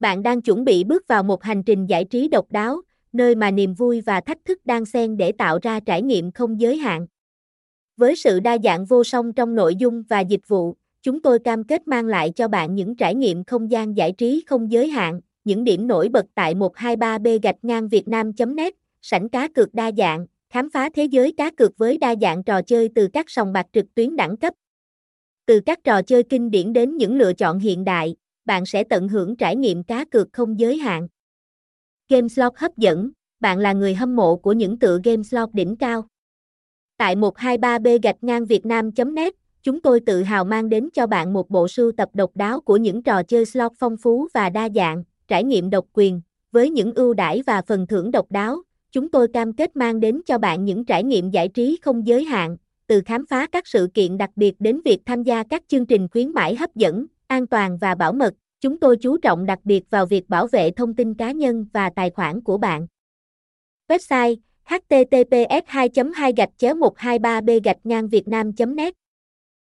Bạn đang chuẩn bị bước vào một hành trình giải trí độc đáo, nơi mà niềm vui và thách thức đang xen để tạo ra trải nghiệm không giới hạn. Với sự đa dạng vô song trong nội dung và dịch vụ, chúng tôi cam kết mang lại cho bạn những trải nghiệm không gian giải trí không giới hạn, những điểm nổi bật tại 123b gạch ngang việt nam.net, sảnh cá cược đa dạng, khám phá thế giới cá cược với đa dạng trò chơi từ các sòng bạc trực tuyến đẳng cấp. Từ các trò chơi kinh điển đến những lựa chọn hiện đại, bạn sẽ tận hưởng trải nghiệm cá cược không giới hạn. Game slot hấp dẫn, bạn là người hâm mộ của những tựa game slot đỉnh cao. Tại 123b gạch ngang việt nam.net, chúng tôi tự hào mang đến cho bạn một bộ sưu tập độc đáo của những trò chơi slot phong phú và đa dạng, trải nghiệm độc quyền, với những ưu đãi và phần thưởng độc đáo. Chúng tôi cam kết mang đến cho bạn những trải nghiệm giải trí không giới hạn, từ khám phá các sự kiện đặc biệt đến việc tham gia các chương trình khuyến mãi hấp dẫn, an toàn và bảo mật. Chúng tôi chú trọng đặc biệt vào việc bảo vệ thông tin cá nhân và tài khoản của bạn. Website https 2 2 123 b gạch ngang việt nam net